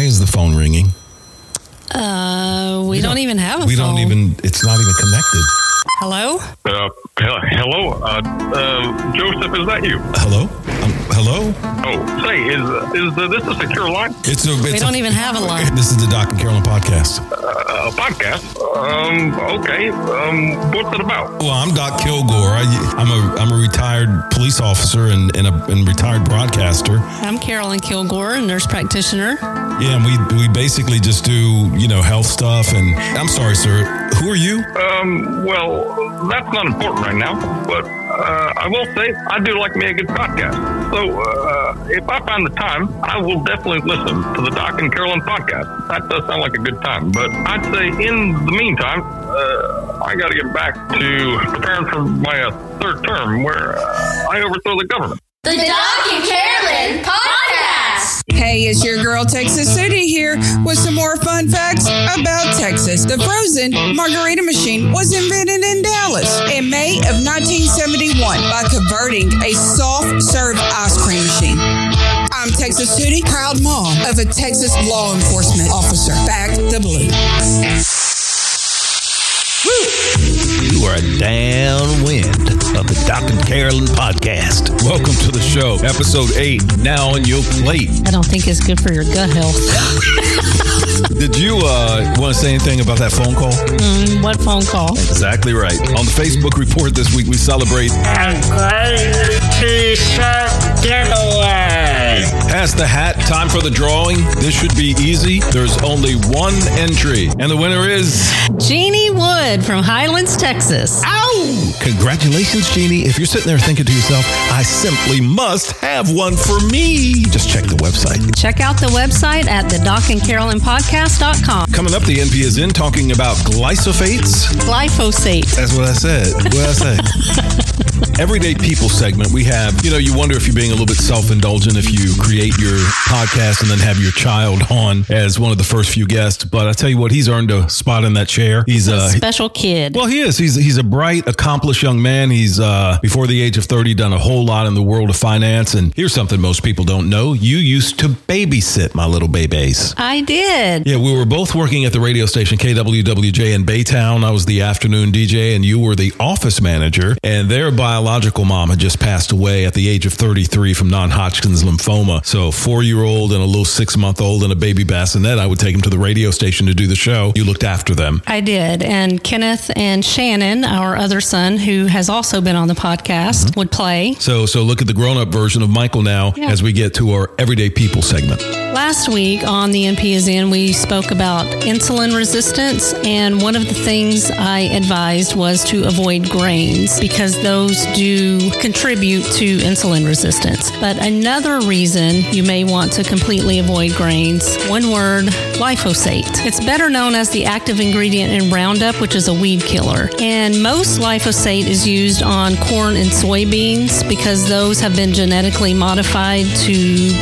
Why is the phone ringing? Uh, we, don't, even have a phone. We phone. don't even. It's not even connected. Hello? Uh, hello, uh, uh, Joseph, is that you? Hello. Hello. Oh, say, is is uh, this a secure line? It's a. It's We don't even have a line. This is the Doc and Carolyn podcast. Uh, a podcast? Um, okay. Um, what's it about? Well, I'm Doc Kilgore. I, I'm a I'm a retired police officer and and a and retired broadcaster. I'm Carolyn Kilgore, a nurse practitioner. Yeah, and we we basically just do you know health stuff. And I'm sorry, sir. Who are you? Um, well, that's not important right now, but uh, I will say I do like me a good podcast. So uh, if I find the time, I will definitely listen to the Doc and Carolyn podcast. That does sound like a good time. But I'd say in the meantime, uh, I got to get back to preparing for my uh, third term where uh, I overthrow the government. The Doc and Carolyn Podcast. Hey, it's your girl Texas City here with some more fun facts about Texas. The frozen margarita machine was invented in Dallas in May of 1971 by converting a soft serve ice cream machine. I'm Texas City, proud mom of a Texas law enforcement officer. Back the blue. You are downwind of the Doc and Carolyn podcast. Welcome to the show, episode eight. Now on your plate. I don't think it's good for your gut health. Did you uh, want to say anything about that phone call? Mm, what phone call? Exactly right. On the Facebook report this week, we celebrate Pass the hat. Time for the drawing. This should be easy. There's only one entry, and the winner is. Jeannie Wood from Highlands, Texas. Ow! Congratulations, Jeannie. If you're sitting there thinking to yourself, I simply must have one for me, just check the website. Check out the website at the Doc and Carolyn Podcast.com. Coming up, the NP is in talking about glyphosates. Glyphosate. That's what I said. What I say? Everyday People segment, we have, you know, you wonder if you're being a little bit self indulgent if you create your podcast and then have your child on as one of the first few guests. But I tell you what, he's earned a spot in that chair. He's a Special kid. well, he is. He's he's a bright, accomplished young man. He's uh, before the age of thirty done a whole lot in the world of finance. And here's something most people don't know: you used to babysit my little babies. I did. Yeah, we were both working at the radio station KWWJ in Baytown. I was the afternoon DJ, and you were the office manager. And their biological mom had just passed away at the age of 33 from non-Hodgkin's lymphoma. So, four-year-old and a little six-month-old and a baby bassinet. I would take them to the radio station to do the show. You looked after them. I did. And Kenneth and Shannon, our other son, who has also been on the podcast, mm-hmm. would play. So, so look at the grown-up version of Mykel now Yeah. as we get to our everyday people segment. Last week on the NP is in, we spoke about insulin resistance, and one of the things I advised was to avoid grains because those do contribute to insulin resistance. But another reason you may want to completely avoid grains, one word, glyphosate. It's better known as the active ingredient in Roundup, which is a weed killer. And most glyphosate is used on corn and soybeans because those have been genetically modified to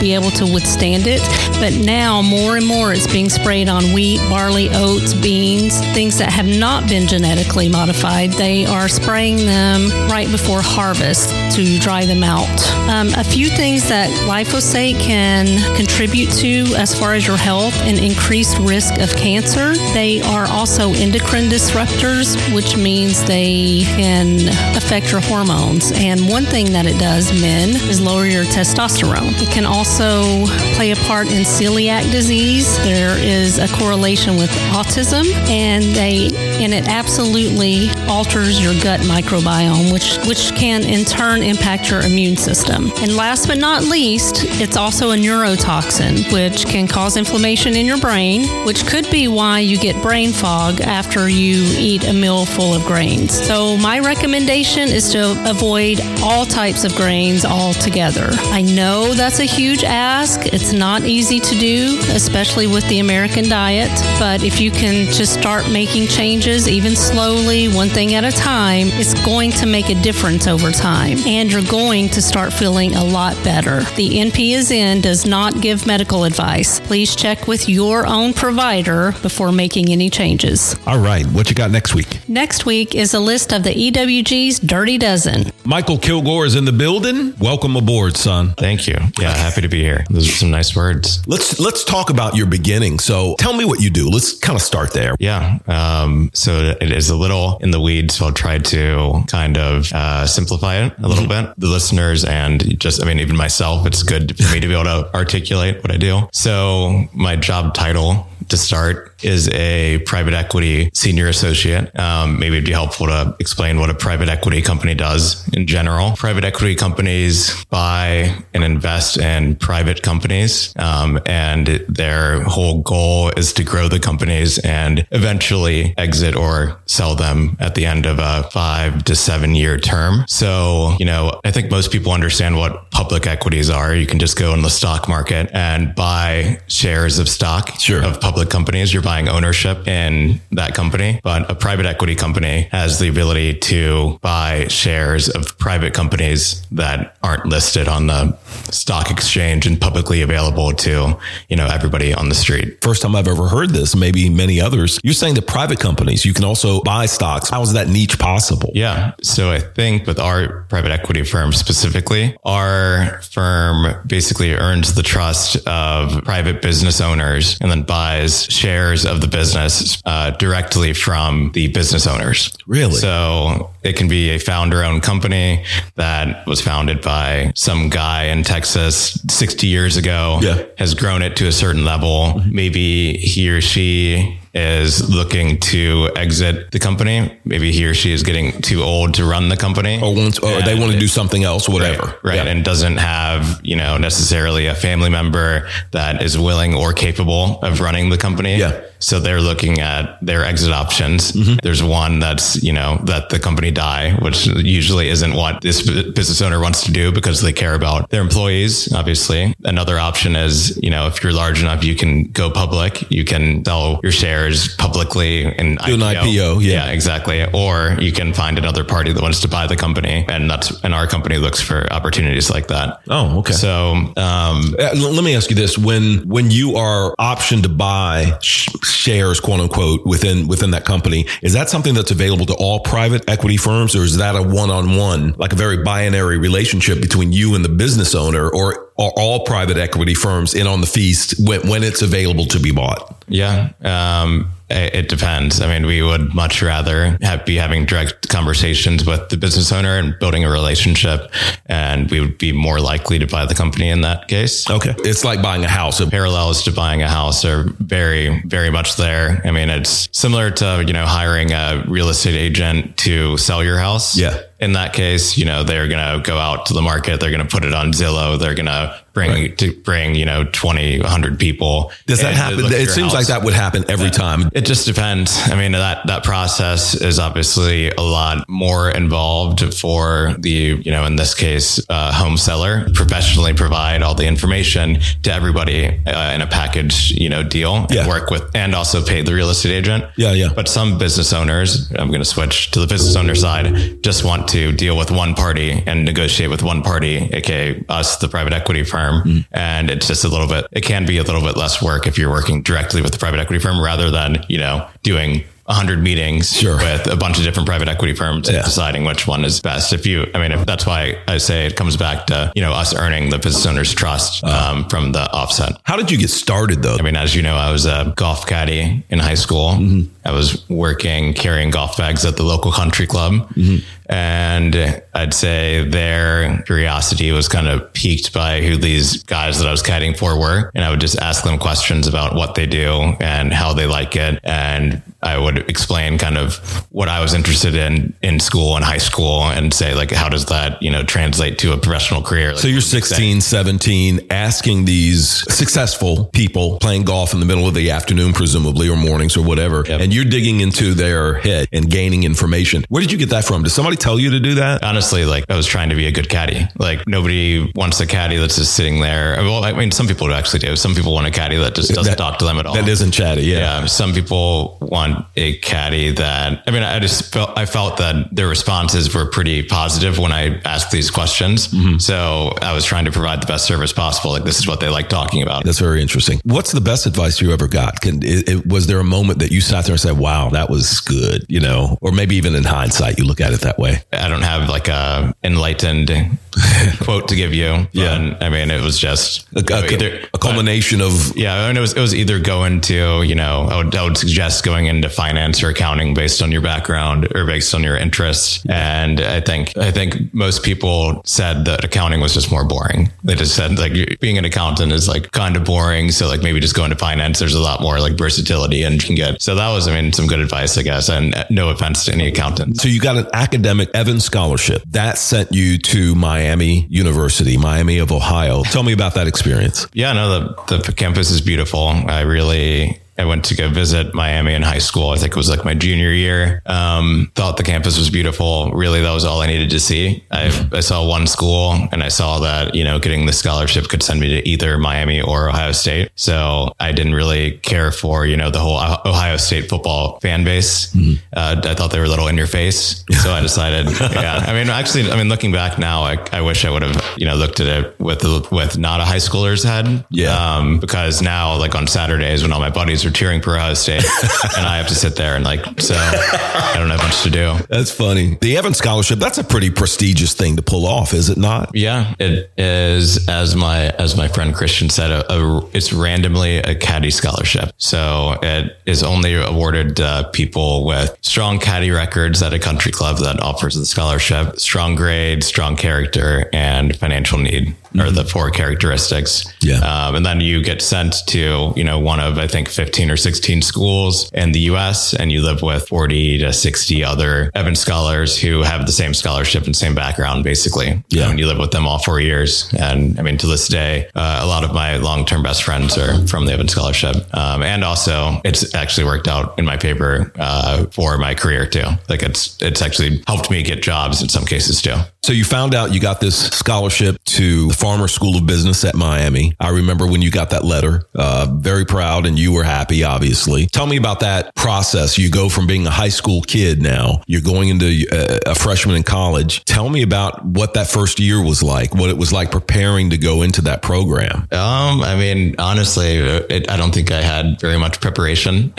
be able to withstand it. But now, more and more, it's being sprayed on wheat, barley, oats, beans, things that have not been genetically modified. They are spraying them right before harvest to dry them out. Um, a few things that glyphosate can contribute to as far as your health and increased risk of cancer. They are also endocrine disruptors, which means they can affect your hormones. And one thing that it does, men, is lower your testosterone. It can also play a part in celiac disease. There is a correlation with autism, and they Mm-hmm. and it absolutely alters your gut microbiome, which which can in turn impact your immune system. And last but not least, it's also a neurotoxin, which can cause inflammation in your brain, which could be why you get brain fog after you eat a meal full of grains. So my recommendation is to avoid all types of grains altogether. I know that's a huge ask. It's not easy to do, especially with the American diet, but if you can just start making changes changes, even slowly, one thing at a time, it's going to make a difference over time. And you're going to start feeling a lot better. The NP is in does not give medical advice. Please check with your own provider before making any changes. All right, what you got next week? Next week is a list of the EWG's Dirty Dozen. Mykel Kilgore is in the building. Welcome aboard, son. Thank you. Yeah, happy to be here. Those are some nice words. Let's let's talk about your beginning. So, tell me what you do. Let's kind of start there. Yeah. Um, so it is a little in the weeds. So I'll try to kind of uh, simplify it a little bit. The listeners and just, I mean, even myself, it's good for me to be able to articulate what I do. So my job title to start is a private equity senior associate. Um, maybe it'd be helpful to explain what a private equity company does in general. Private equity companies buy and invest in private companies, um, and their whole goal is to grow the companies and eventually exit or sell them at the end of a five to seven year term. So, you know, I think most people understand what public equities are. You can just go in the stock market and buy shares of stock Sure. of public companies. You're buying ownership in that company, but a private equity company has the ability to buy shares of private companies that aren't listed on the stock exchange and publicly available to, you know, everybody on the street. First time I've ever heard this, maybe many others. You're saying that private companies, you can also buy stocks. How is that niche possible? Yeah. So I think with our private equity firm specifically, our firm basically earns the trust of private business owners and then buys shares of the business uh, directly from the business owners. Really? So it can be a founder owned company that was founded by some guy in Texas 60 years ago, Yeah. has grown it to a certain level. Maybe he or she is looking to exit the company. Maybe he or she is getting too old to run the company. Or, wants, or they want to do something else, whatever. Right. Yeah. And doesn't have, you know, necessarily a family member that is willing or capable of running the company. Yeah. So they're looking at their exit options. There's one that's, you know, that the company die, which usually isn't what this business owner wants to do because they care about their employees, obviously. Another option is, you know, if you're large enough, you can go public, you can sell your shares publicly and Do an IPO, yeah. yeah, exactly. Or you can find another party that wants to buy the company, and that's and our company looks for opportunities like that. Oh, okay. So, um, Uh, let me ask you this: when when you are optioned to buy sh- shares, quote unquote, within within that company, is that something that's available to all private equity firms, or is that a one on one, like a very binary relationship between you and the business owner, or are all private equity firms in on the feast when, when it's available to be bought? yeah, um, it, it depends. I mean, we would much rather have, be having direct conversations with the business owner and building a relationship, and we would be more likely to buy the company in that case. Okay, it's like buying a house. The parallels to buying a house are very, very much there. I mean, it's similar to, you know, hiring a real estate agent to sell your house. Yeah. In that case, you know, they're going to go out to the market. They're going to put it on Zillow. They're going to bring, to bring, you know, 20, 100 people. Does that happen? It seems like that would happen every time. It just depends. I mean, that, that process is obviously a lot more involved for the, you know, in this case, uh, home seller professionally provide all the information to everybody uh, in a package, you know, deal and Yeah. work with and also pay the real estate agent. Yeah, yeah. But some business owners, I'm going to switch to the business owner side, just want to deal with one party and negotiate with one party, aka us, the private equity firm. Mm-hmm. And it's just a little bit, it can be a little bit less work if you're working directly with the private equity firm rather than, you know, doing 100 meetings Sure. with a bunch of different private equity firms Yeah. and deciding which one is best. If you, I mean, if that's why I say it comes back to, you know, us earning the business owner's trust Uh-huh. um, from the offset. How did you get started though? I mean, as you know, I was a golf caddy in high school. Mm-hmm. I was working carrying golf bags at the local country club. Mm-hmm. And I'd say their curiosity was kind of piqued by who these guys that I was caddying for were. And I would just ask them questions about what they do and how they like it. And I would explain kind of what I was interested in in school and high school and say, like, how does that, you know, translate to a professional career? So you're 16, 17, asking these successful people playing golf in the middle of the afternoon, presumably, or mornings or whatever, and you're digging into their head and gaining information. Where did you get that from? Did somebody tell you to do that? honestly, like I was trying to be a good caddy. Like nobody wants a caddy that's just sitting there. Well, I mean, some people actually do. Some people want a caddy that just doesn't That- talk to them at all. That isn't chatty. Yeah. Yeah, some people want a caddy that. I mean, I just felt I felt that their responses were pretty positive when I asked these questions. Mm-hmm. So I was trying to provide the best service possible. Like this is what they like talking about. That's very interesting. What's the best advice you ever got? Can it, it- was there a moment that you sat there and said, "Wow, that was good," you know, or maybe even in hindsight, you look at it that way? I don't have like a enlightened quote to give you. Yeah. But, I mean, it was just A, a- either- a culmination of Yeah, I mean, it was it was either going to, you know I would I would suggest going into finance or accounting based on your background or based on your interests, and I think I think most people said that accounting was just more boring. They just said like being an accountant is like kind of boring, so like maybe just go into finance. There's a lot more like versatility and you can get. So that was I mean some good advice I guess, and uh, no offense to any accountants. So you got an academic Evans scholarship that sent you to Miami University, Miami of Ohio. Tell me about that experience. Yeah, no, the, the campus is beautiful. I really, I went to go visit Miami in high school. I think it was like my junior year. Um, thought the campus was beautiful. Really, that was all I needed to see. I, I saw one school and I saw that, you know, getting the scholarship could send me to either Miami or Ohio State. So I didn't really care for, you know, the whole Ohio State football fan base. Uh, I thought they were a little in your face. So I decided, yeah, I mean, actually, I mean, looking back now, I, I wish I would have, you know, looked at it with, with not a high schooler's head. Yeah. Um, because now, like on Saturdays when all my buddies are cheering for Ohio State and I have to sit there and like, so I don't have much to do. That's funny. The Evans scholarship, that's a pretty prestigious thing to pull off, is it not? Yeah, it is as my as my friend Christian said, a, a, it's randomly a caddy scholarship. So it is only awarded uh, people with strong caddy records at a country club that offers the scholarship, strong grades, strong character, and financial need are the four characteristics. Yeah. Um, and then you get sent to, you know, one of, I think, 15 or 16 schools in the US, and you live with 40 to 60 other Evans scholars who have the same scholarship and same background, basically. Yeah. And you live with them all four years. And I mean, to this day, uh, a lot of my long term best friends are from the Evans Scholarship. Um, and also, it's actually worked out in my favor uh, for my career, too. Like, it's, it's actually helped me get jobs in some cases, too. So you found out you got this scholarship to Farmer School of Business at Miami. I remember when you got that letter. Uh, very proud, and you were happy, obviously. Tell me about that process. You go from being a high school kid now, you're going into uh, a, a freshman in college. Tell me about what that first year was like. What it was like preparing to go into that program. Um, I mean, honestly, it, I don't think I had very much preparation.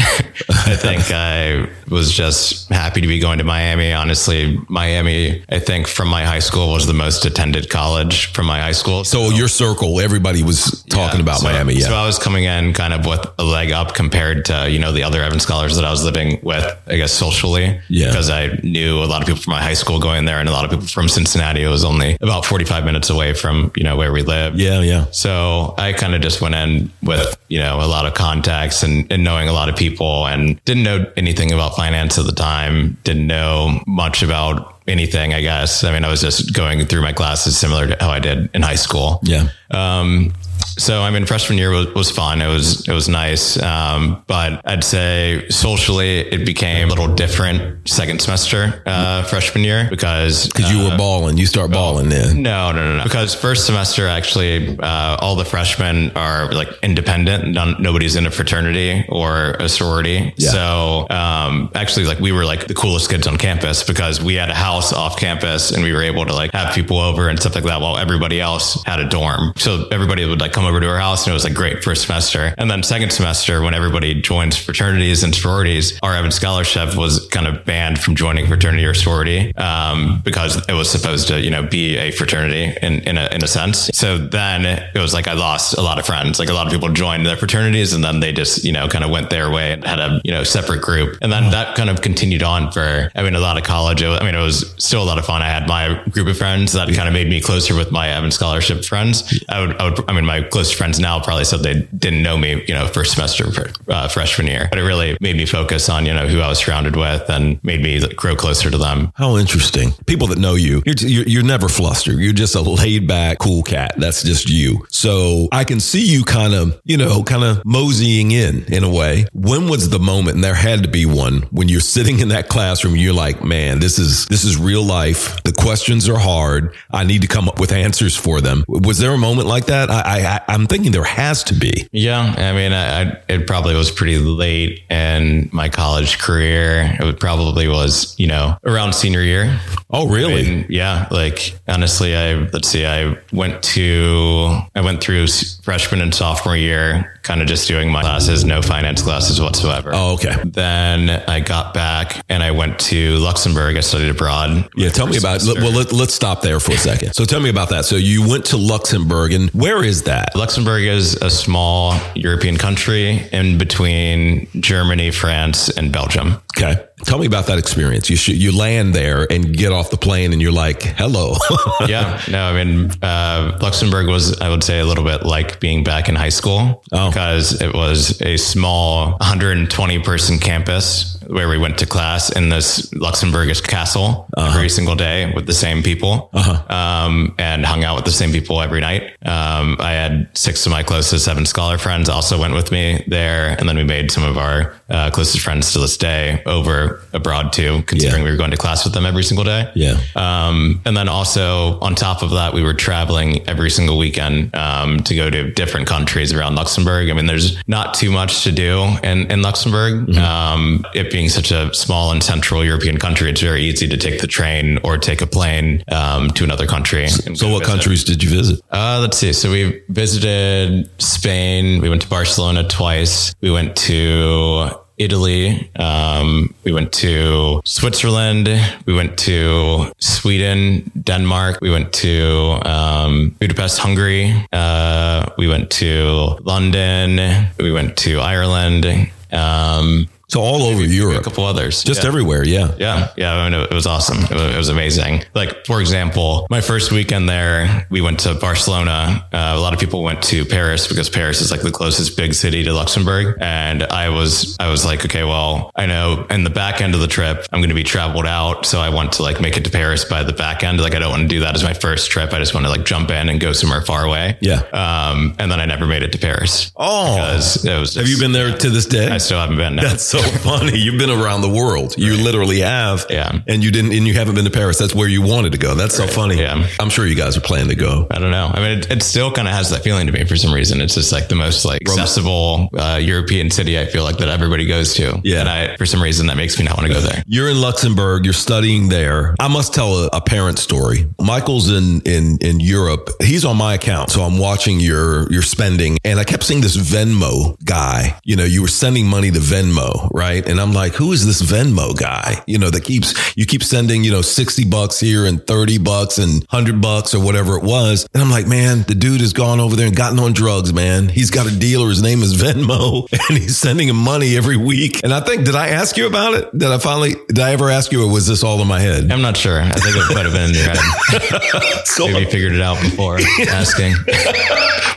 I think I was just happy to be going to Miami. Honestly, Miami, I think from my high school was the most attended college from my high school. So your circle, everybody was talking Yeah. about So- Miami. Yeah. So I was coming in kind of with a leg up compared to, you know, the other Evans scholars that I was living with, I guess, socially. Yeah. Because I knew a lot of people from my high school going there and a lot of people from Cincinnati. It was only about 45 minutes away from, you know, where we lived. yeah, yeah. So I kind of just went in with, you know, a lot of contacts and, and knowing a lot of people and didn't know anything about finance at the time, didn't know much about anything, I guess. I mean, I was just going through my classes similar to how I did in high school. Yeah. Um, so I mean, freshman year was, was fun. It was it was nice, um, but I'd say socially it became a little different second semester uh, freshman year because Because you were balling. You start balling then. no, no, no, no. Because first semester, actually, uh, all the freshmen are like independent. None, nobody's in a fraternity or a sorority. Yeah. So, um, actually, like we were like the coolest kids on campus because we had a house off campus and we were able to like have people over and stuff like that while everybody else had a dorm. So everybody would like come over to our house and it was like great first semester. And then second semester, when everybody joins fraternities and sororities, our Evan Scholarship was kind of banned from joining fraternity or sorority um, because it was supposed to, you know, be a fraternity in, in, a, in a sense. So then it was like I lost a lot of friends. Like a lot of people joined their fraternities and then they just, you know, kind of went their way and had a, you know, separate group. And then that kind of continued on for, I mean, a lot of college. Was, I mean, it was still a lot of fun. I had my group of friends that kind of made me closer with my Evan Scholarship friends. I would, I would, I mean, my my close friends now probably said they didn't know me, you know, first semester uh, freshman year, but it really made me focus on you know who I was surrounded with and made me grow closer to them. How interesting. People that know you, you're, you're, you're never flustered. You're just a laid back, cool cat. That's just you. So I can see you kind of, you know, kind of moseying in in a way. When was the moment? And there had to be one when you're sitting in that classroom. You're like, man, this is this is real life. The questions are hard. I need to come up with answers for them. Was there a moment like that? I, I I'm thinking there has to be. Yeah, I mean, I, I, it probably was pretty late in my college career. It probably was, you know, around senior year. Oh, really? I mean, yeah. Like honestly, I let's see, I went to I went through freshman and sophomore year kind of just doing my classes, no finance classes whatsoever. Oh, okay. Then I got back and I went to Luxembourg. I studied abroad. Yeah, tell me about. Semester. Well, let, us stop there for a second. So tell me about that. So you went to Luxembourg, and where is that? Luxembourg is a small European country in between Germany, France, and Belgium. Okay. Tell me about that experience. You should, you land there and get off the plane and you're like, hello. yeah. No, I mean, uh, Luxembourg was, I would say, a little bit like being back in high school oh. because it was a small 120 person campus where we went to class in this Luxembourgish castle uh-huh. every single day with the same people uh-huh. um, and hung out with the same people every night. Um, I had six of my closest Evans scholar friends also went with me there. And then we made some of our uh, closest friends to this day over abroad too, considering yeah. we were going to class with them every single day. Yeah. Um, and then also on top of that, we were traveling every single weekend um, to go to different countries around Luxembourg. I mean, there's not too much to do in, in Luxembourg. Mm-hmm. Um, it being such a small and central European country, it's very easy to take the train or take a plane um, to another country. So, what visit. countries did you visit? Uh, let's see. So, we visited Spain. We went to Barcelona twice. We went to Italy. Um, we went to Switzerland. We went to Sweden, Denmark. We went to um, Budapest, Hungary. Uh, we went to London. We went to Ireland. Um, so all over Europe, a couple others, just yeah. everywhere. Yeah, yeah, yeah. I mean, it was awesome. It was, it was, amazing. Like for example, my first weekend there, we went to Barcelona. Uh, a lot of people went to Paris because Paris is like the closest big city to Luxembourg. And I was, I was like, okay, well, I know in the back end of the trip, I'm going to be traveled out, so I want to like make it to Paris by the back end. Like I don't want to do that as my first trip. I just want to like jump in and go somewhere far away. Yeah. Um, and then I never made it to Paris. Oh, because it was. Just, have you been there to this day? I still haven't been. No. That's so so funny. You've been around the world. You right. literally have. Yeah. And you didn't, and you haven't been to Paris. That's where you wanted to go. That's right. so funny. Yeah. I'm sure you guys are planning to go. I don't know. I mean, it, it still kind of has that feeling to me for some reason. It's just like the most like accessible uh, European city I feel like that everybody goes to. Yeah. And I, for some reason, that makes me not want to go there. You're in Luxembourg. You're studying there. I must tell a, a parent story. Mykel's in, in, in Europe. He's on my account. So I'm watching your, your spending and I kept seeing this Venmo guy. You know, you were sending money to Venmo, right? And I'm like, who is this Venmo guy? You know, that keeps, you keep sending, you know, 60 bucks here and 30 bucks and 100 bucks or whatever it was. And I'm like, man, the dude has gone over there and gotten on drugs, man. He's got a dealer. His name is Venmo and he's sending him money every week. And I think, did I ask you about it? Did I finally, did I ever ask you or was this all in my head? I'm not sure. I think it might have been in your head. so, Maybe you figured it out before asking.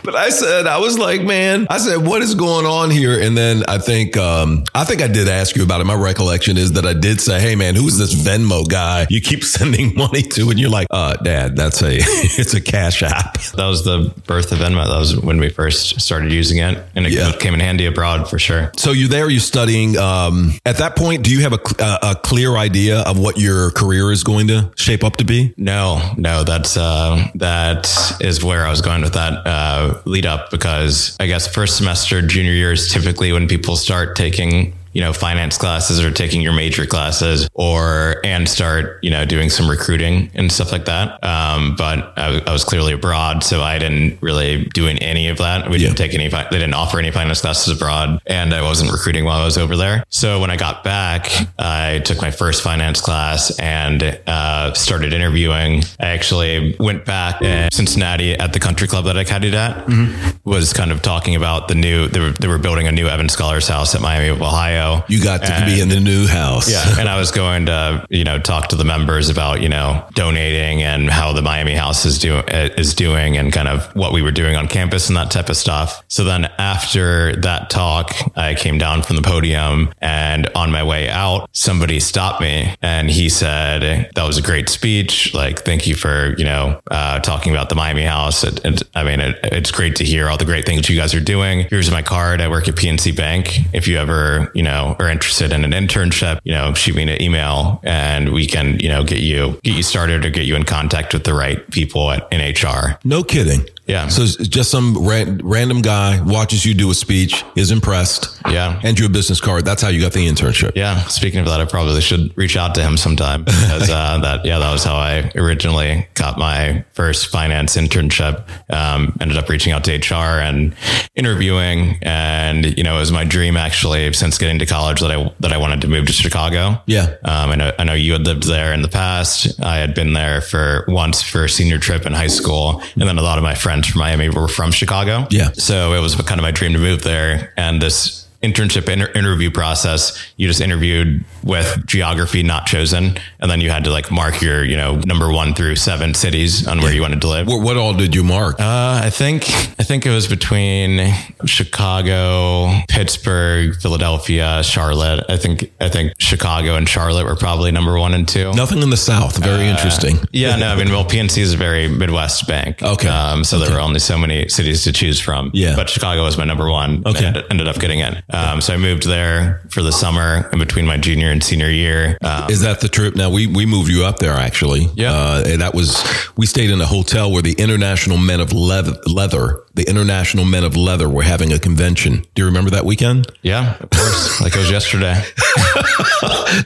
but I said, I was like, man, I said, what is going on here? And then I think, um, I think I did ask you about it. My recollection is that I did say, Hey man, who's this Venmo guy you keep sending money to? And you're like, uh, dad, that's a, it's a cash app. That was the birth of Venmo. That was when we first started using it and it yeah. came in handy abroad for sure. So you're there, you're studying, um, at that point, do you have a, a, a clear idea of what your career is going to shape up to be? No, no, that's, uh, that is where I was going with that, uh, lead up because I guess first semester, junior year is typically when people start taking you know, finance classes or taking your major classes or, and start, you know, doing some recruiting and stuff like that. Um, but I, I, was clearly abroad, so I didn't really do any of that. We didn't take any, they didn't offer any finance classes abroad and I wasn't recruiting while I was over there. So when I got back, I took my first finance class and, uh, started interviewing. I actually went back in Cincinnati at the country club that I caddied at, mm-hmm. was kind of talking about the new, they were, they were building a new Evans Scholars House at Miami of Ohio You got to And- be in the new house. yeah, and I was going to you know talk to the members about you know donating and how the Miami House is doing is doing and kind of what we were doing on campus and that type of stuff. So then after that talk, I came down from the podium and on my way out, somebody stopped me and he said that was a great speech. Like thank you for you know uh, talking about the Miami House. It, it, I mean it, it's great to hear all the great things you guys are doing. Here's my card. I work at PNC Bank. If you ever you know are interested in an internship, you know shoot me an email and we can you know get you get you started or get you in contact with the right people at in HR. No kidding. Yeah. So just some ran, random guy watches you do a speech, is impressed. Yeah. And you a business card. That's how you got the internship. Yeah. Speaking of that, I probably should reach out to him sometime because uh, that, yeah, that was how I originally got my first finance internship. Um, ended up reaching out to HR and interviewing. And, you know, it was my dream actually since getting to college that I, that I wanted to move to Chicago. Yeah. Um, I know, I know you had lived there in the past. I had been there for once for a senior trip in high school. And then a lot of my friends from Miami we were from Chicago. Yeah. So it was kind of my dream to move there. And this internship inter- interview process, you just interviewed with geography not chosen. And then you had to like mark your, you know, number one through seven cities on where you wanted to live. What, what all did you mark? Uh, I think I think it was between Chicago, Pittsburgh, Philadelphia, Charlotte. I think I think Chicago and Charlotte were probably number one and two. Nothing in the South. Very interesting. Yeah, no, I mean, well, PNC is a very Midwest bank. Okay. Um, so there were only so many cities to choose from. Yeah. But Chicago was my number one. Okay. And ended up getting in. Um, so I moved there for the summer in between my junior and senior year. Um, Is that the trip? Now we we moved you up there actually. Yeah. uh, and that was we stayed in a hotel where the International Men of Leather, leather the International Men of Leather were having a convention. Do you remember that weekend? yeah, of course. like it was yesterday.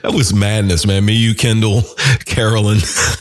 That was madness, man. Me, you, Kendall, Carolyn,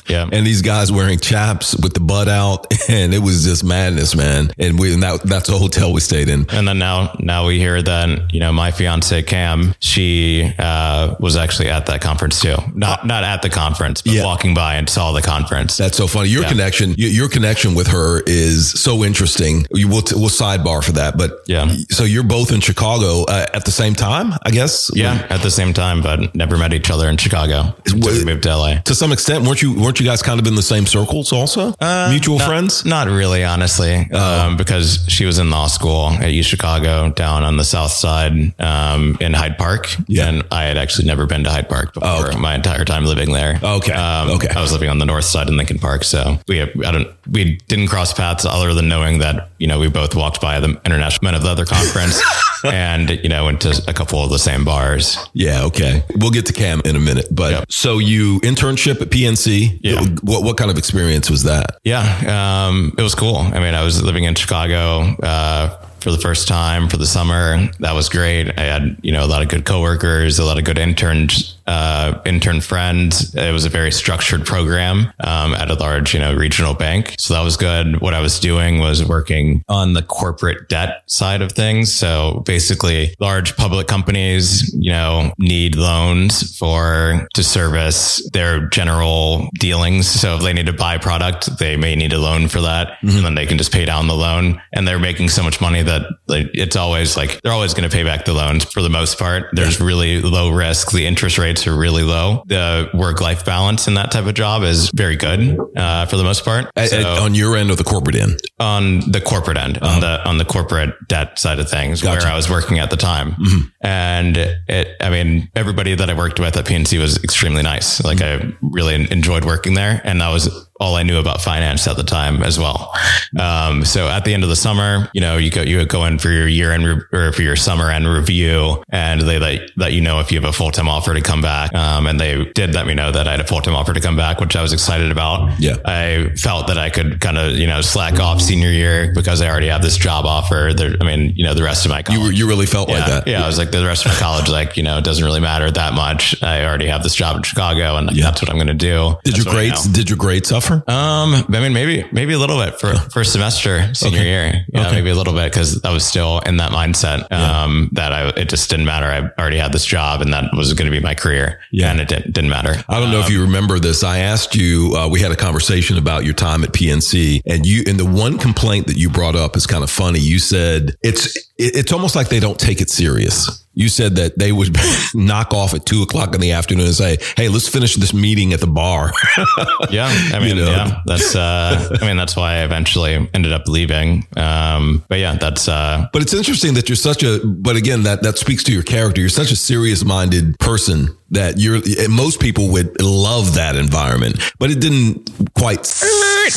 Yeah. and these guys wearing chaps with the butt out, and it was just madness, man. And we and that, that's the hotel we stayed in. And then now, now we hear that you know my fiance Cam, she uh, was actually at that conference too. Not not at the conference, but Yeah. walking by and saw the conference. That's so funny. Your Yeah. connection, your connection with her is so interesting. You will we'll sidebar for that, but Yeah. So you're both in Chicago uh, at the same time, I guess. yeah, at the same time, but never met each other in Chicago. We moved to LA. To some extent, weren't you weren't you guys kind of in the same circles also? Mutual Uh, Not- friends. Not really, honestly, Oh. um, because she was in law school at U Chicago down on the south side um, in Hyde Park. Yeah. And I had actually never been to Hyde Park before Oh, okay. my entire time living there. Okay. Um, Okay. I was living on the north side in Lincoln Park. So we, I don't, we didn't cross paths other than knowing that, you know, we both walked by the International Men of Leather Conference and, you know, went to a couple of the same bars. Yeah, okay. We'll get to Cam in a minute. But Yep. so you internship at PNC. Yeah. What what kind of experience was that? Yeah, um, it was cool. I mean, I was living in Chicago uh, for the first time for the summer. That was great. I had you know a lot of good coworkers, a lot of good interns, uh, intern friends. It was a very structured program um, at a large you know regional bank, so that was good. What I was doing was working on the corporate debt side of things. So basically, large public companies you know need loans for to service their general dealings. So if they need to buy product, they may need a loan for that, and then they can just pay down the loan. And they're making so much money that like, it's always like they're always going to pay back the loans for the most part. There's really low risk. The interest rates are really low. The work life balance in that type of job is very good uh, for the most part. At- So- at- on your end or the corporate end? On the corporate end, on the on the corporate debt side of things, Gotcha. where I was working at the time. And it, I mean, everybody that I worked with at PNC was extremely nice. Like I really enjoyed working there, and that was all I knew about finance at the time as well. Um, so at the end of the summer, you know, you go you go in for your year end re- or for your summer end review, and they let let you know if you have a full time offer to come back. Um, and they did let me know that I had a full time offer to come back, which I was excited about. Yeah. I felt that I could kind of, you know, slack off senior year because I already have this job offer. There, I mean, you know, the rest of my college. You were, you really felt yeah, like that. yeah, I was like the rest of my college, like you know, it doesn't really matter that much. I already have this job in Chicago, and Yeah. that's what I'm going to do. Did That's your grades did your grades suffer? Um, I mean, maybe maybe a little bit for first semester senior Okay. year. Yeah, Okay. maybe a little bit because I was still in that mindset. Um, that I it just didn't matter. I already had this job, and that was going to be my career. Yeah. and it didn't didn't matter. I don't know if you remember this. I asked you, uh, we had a conversation about your time at PNC and you, and the one complaint that you brought up is kind of funny. You said it's, it's almost like they don't take it serious. you said that they would knock off at two o'clock in the afternoon and say, "Hey, let's finish this meeting at the bar." yeah, I mean, know. yeah, that's. Uh, I mean, that's why I eventually ended up leaving. Um, but yeah, that's. Uh, But it's interesting that you're such a. But again, that that speaks to your character. You're such a serious minded person that you're. Most people would love that environment, but it didn't quite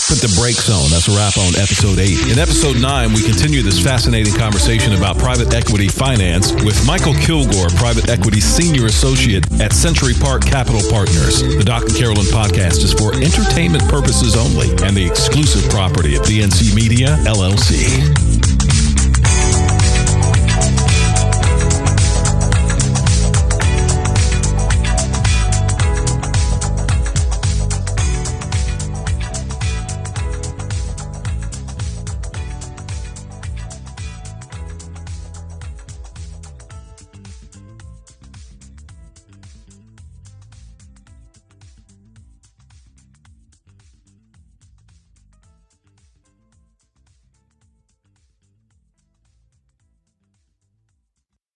put the brakes on. That's a wrap on episode eight. In episode nine, we continue this fascinating conversation about private equity finance with Mykel Kilgore, private equity senior associate at Century Park Capital Partners. The Doc and Carolyn podcast is for entertainment purposes only and the exclusive property of DNC Media LLC.